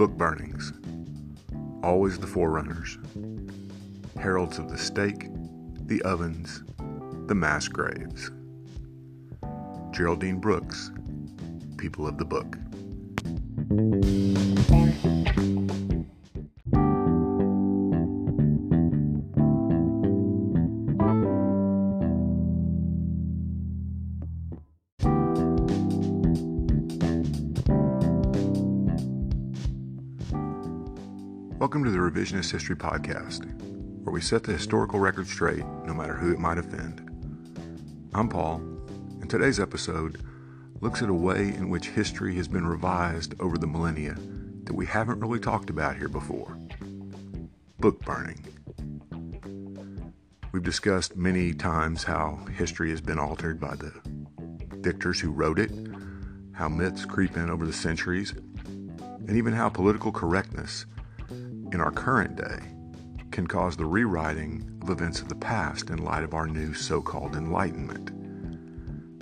Book burnings, always the forerunners, heralds of the stake, the ovens, the mass graves. Geraldine Brooks, People of the Book. Welcome to the Revisionist History Podcast, where we set the historical record straight, no matter who it might offend. I'm Paul, and today's episode looks at a way in which history has been revised over the millennia that we haven't really talked about here before book burning. We've discussed many times how history has been altered by the victors who wrote it, how myths creep in over the centuries, and even how political correctness in our current day can cause the rewriting of events of the past in light of our new so called enlightenment.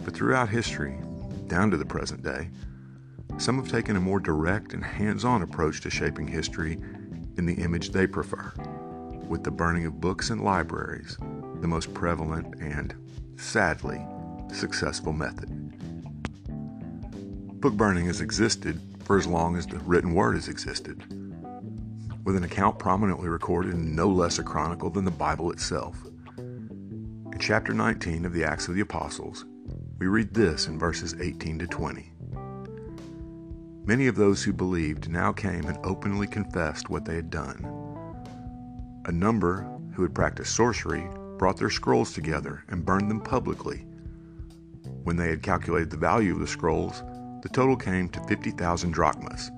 But throughout history, down to the present day, some have taken a more direct and hands on approach to shaping history in the image they prefer, with the burning of books and libraries, the most prevalent and, sadly, successful method. Book burning has existed for as long as the written word has existed with an account prominently recorded in no less a chronicle than the Bible itself. In chapter 19 of the Acts of the Apostles, we read this in verses 18 to 20. Many of those who believed now came and openly confessed what they had done. A number who had practiced sorcery brought their scrolls together and burned them publicly. When they had calculated the value of the scrolls, the total came to 50,000 drachmas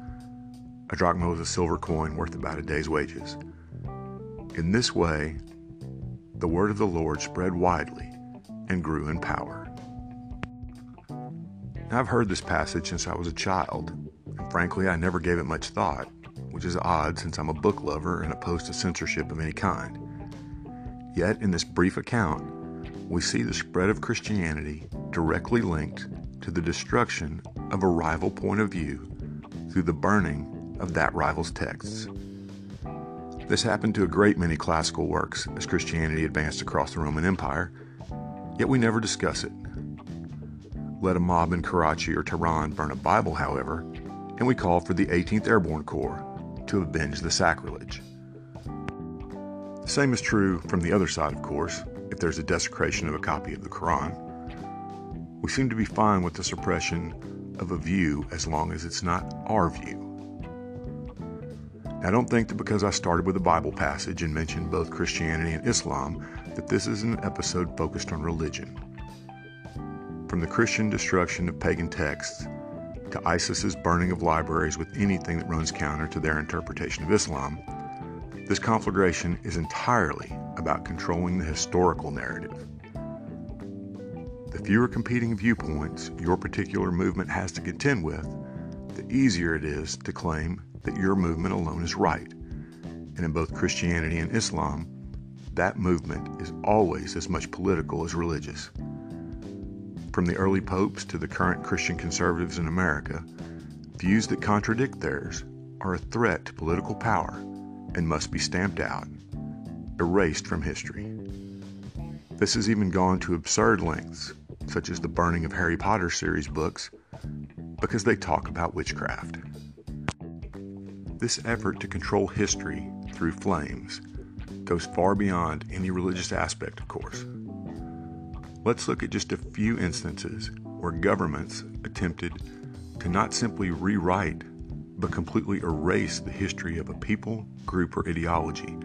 a drachma was a silver coin worth about a day's wages. In this way, the word of the Lord spread widely and grew in power. Now, I've heard this passage since I was a child, and frankly, I never gave it much thought, which is odd since I'm a book lover and opposed to censorship of any kind. Yet, in this brief account, we see the spread of Christianity directly linked to the destruction of a rival point of view through the burning of that rival's texts. This happened to a great many classical works as Christianity advanced across the Roman Empire, yet we never discuss it. Let a mob in Karachi or Tehran burn a Bible, however, and we call for the 18th Airborne Corps to avenge the sacrilege. The same is true from the other side, of course, if there's a desecration of a copy of the Quran. We seem to be fine with the suppression of a view as long as it's not our view. Now, don't think that because I started with a Bible passage and mentioned both Christianity and Islam, that this is an episode focused on religion. From the Christian destruction of pagan texts to ISIS's burning of libraries with anything that runs counter to their interpretation of Islam, this conflagration is entirely about controlling the historical narrative. The fewer competing viewpoints your particular movement has to contend with, the easier it is to claim that your movement alone is right. And in both Christianity and Islam, that movement is always as much political as religious. From the early popes to the current Christian conservatives in America, views that contradict theirs are a threat to political power and must be stamped out, erased from history. This has even gone to absurd lengths, such as the burning of Harry Potter series books, because they talk about witchcraft. This effort to control history through flames goes far beyond any religious aspect, of course. Let's look at just a few instances where governments attempted to not simply rewrite, but completely erase the history of a people, group, or ideology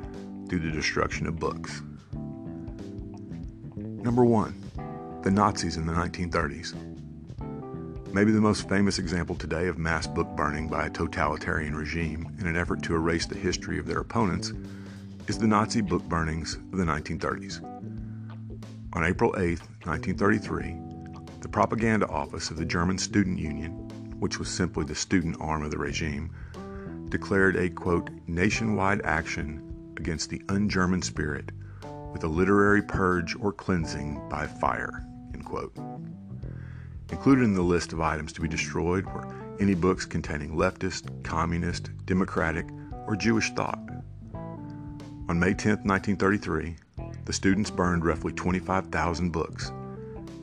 through the destruction of books. Number one, the Nazis in the 1930s. Maybe the most famous example today of mass book burning by a totalitarian regime in an effort to erase the history of their opponents is the Nazi book burnings of the 1930s. On April 8, 1933, the propaganda office of the German Student Union, which was simply the student arm of the regime, declared a quote nationwide action against the un-German spirit with a literary purge or cleansing by fire. End quote. Included in the list of items to be destroyed were any books containing leftist, communist, democratic, or Jewish thought. On May 10, 1933, the students burned roughly 25,000 books,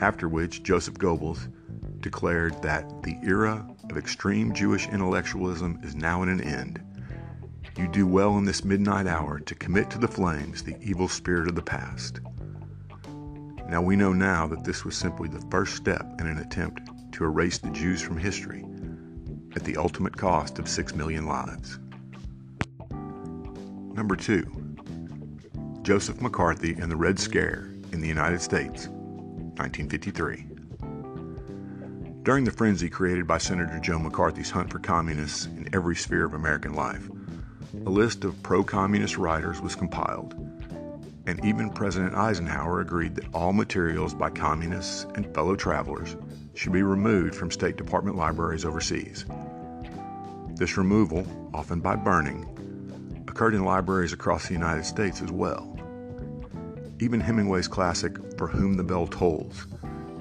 after which Joseph Goebbels declared that the era of extreme Jewish intellectualism is now at an end. You do well in this midnight hour to commit to the flames the evil spirit of the past. Now we know now that this was simply the first step in an attempt to erase the Jews from history at the ultimate cost of six million lives. Number two, Joseph McCarthy and the Red Scare in the United States, 1953. During the frenzy created by Senator Joe McCarthy's hunt for communists in every sphere of American life, a list of pro communist writers was compiled, and even President Eisenhower agreed that all materials by communists and fellow travelers should be removed from State Department libraries overseas. This removal, often by burning, occurred in libraries across the United States as well. Even Hemingway's classic For Whom the Bell Tolls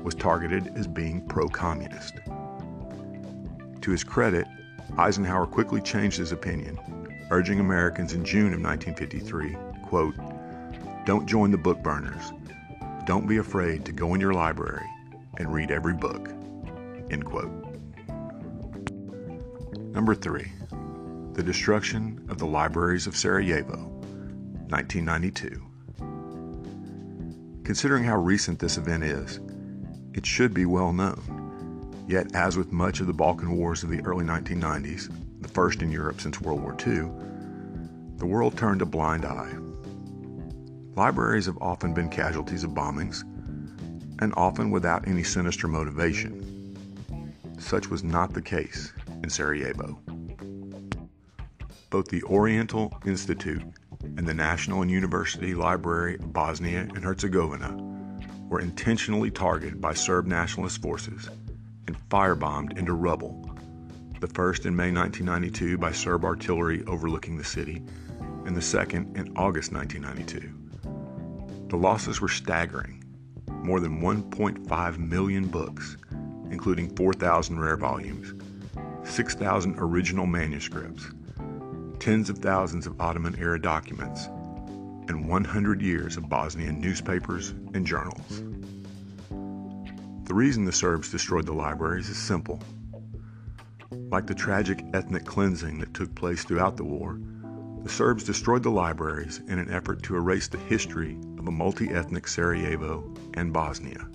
was targeted as being pro communist. To his credit, Eisenhower quickly changed his opinion, urging Americans in June of 1953, quote, Don't join the book burners. Don't be afraid to go in your library and read every book. End quote. Number three, the destruction of the libraries of Sarajevo, 1992. Considering how recent this event is, it should be well known. Yet, as with much of the Balkan Wars of the early 1990s, the first in Europe since World War II, the world turned a blind eye. Libraries have often been casualties of bombings, and often without any sinister motivation. Such was not the case in Sarajevo. Both the Oriental Institute and the National and University Library of Bosnia and Herzegovina were intentionally targeted by Serb nationalist forces and firebombed into rubble. The first in May 1992 by Serb artillery overlooking the city, and the second in August 1992. The losses were staggering more than 1.5 million books, including 4,000 rare volumes, 6,000 original manuscripts, tens of thousands of Ottoman era documents, and 100 years of Bosnian newspapers and journals. The reason the Serbs destroyed the libraries is simple. Like the tragic ethnic cleansing that took place throughout the war, the Serbs destroyed the libraries in an effort to erase the history of a multi ethnic Sarajevo and Bosnia.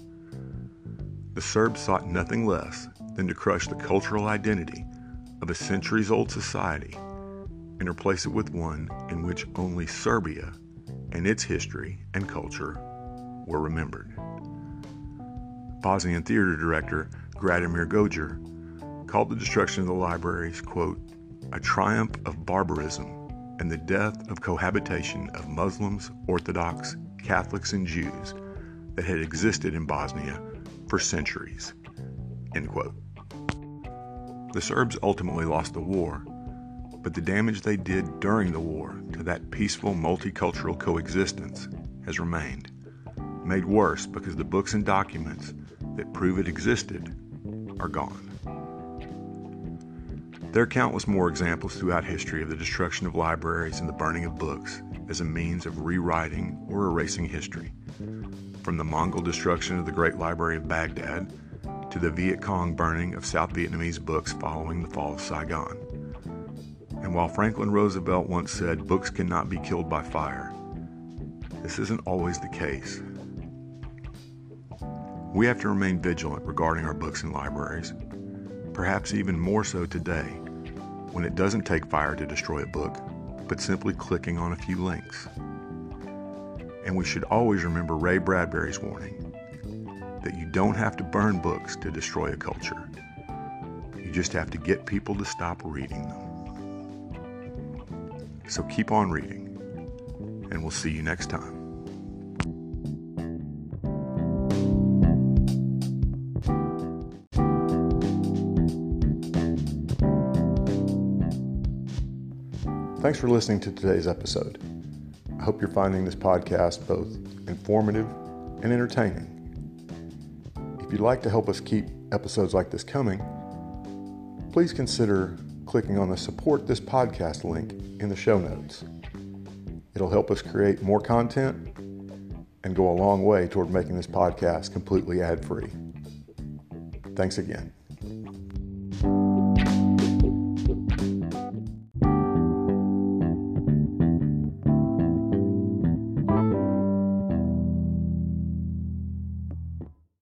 The Serbs sought nothing less than to crush the cultural identity of a centuries old society and replace it with one in which only Serbia and its history and culture were remembered. Bosnian theater director Gradimir Gojer called the destruction of the libraries, quote, a triumph of barbarism and the death of cohabitation of Muslims, Orthodox, Catholics, and Jews that had existed in Bosnia for centuries. End quote. The Serbs ultimately lost the war, but the damage they did during the war to that peaceful multicultural coexistence has remained, made worse because the books and documents that prove it existed are gone. There are countless more examples throughout history of the destruction of libraries and the burning of books as a means of rewriting or erasing history. From the Mongol destruction of the Great Library of Baghdad to the Viet Cong burning of South Vietnamese books following the fall of Saigon. And while Franklin Roosevelt once said books cannot be killed by fire, this isn't always the case. We have to remain vigilant regarding our books and libraries, perhaps even more so today, when it doesn't take fire to destroy a book, but simply clicking on a few links. And we should always remember Ray Bradbury's warning that you don't have to burn books to destroy a culture. You just have to get people to stop reading them. So keep on reading, and we'll see you next time. Thanks for listening to today's episode. I hope you're finding this podcast both informative and entertaining. If you'd like to help us keep episodes like this coming, please consider clicking on the Support This Podcast link in the show notes. It'll help us create more content and go a long way toward making this podcast completely ad free. Thanks again.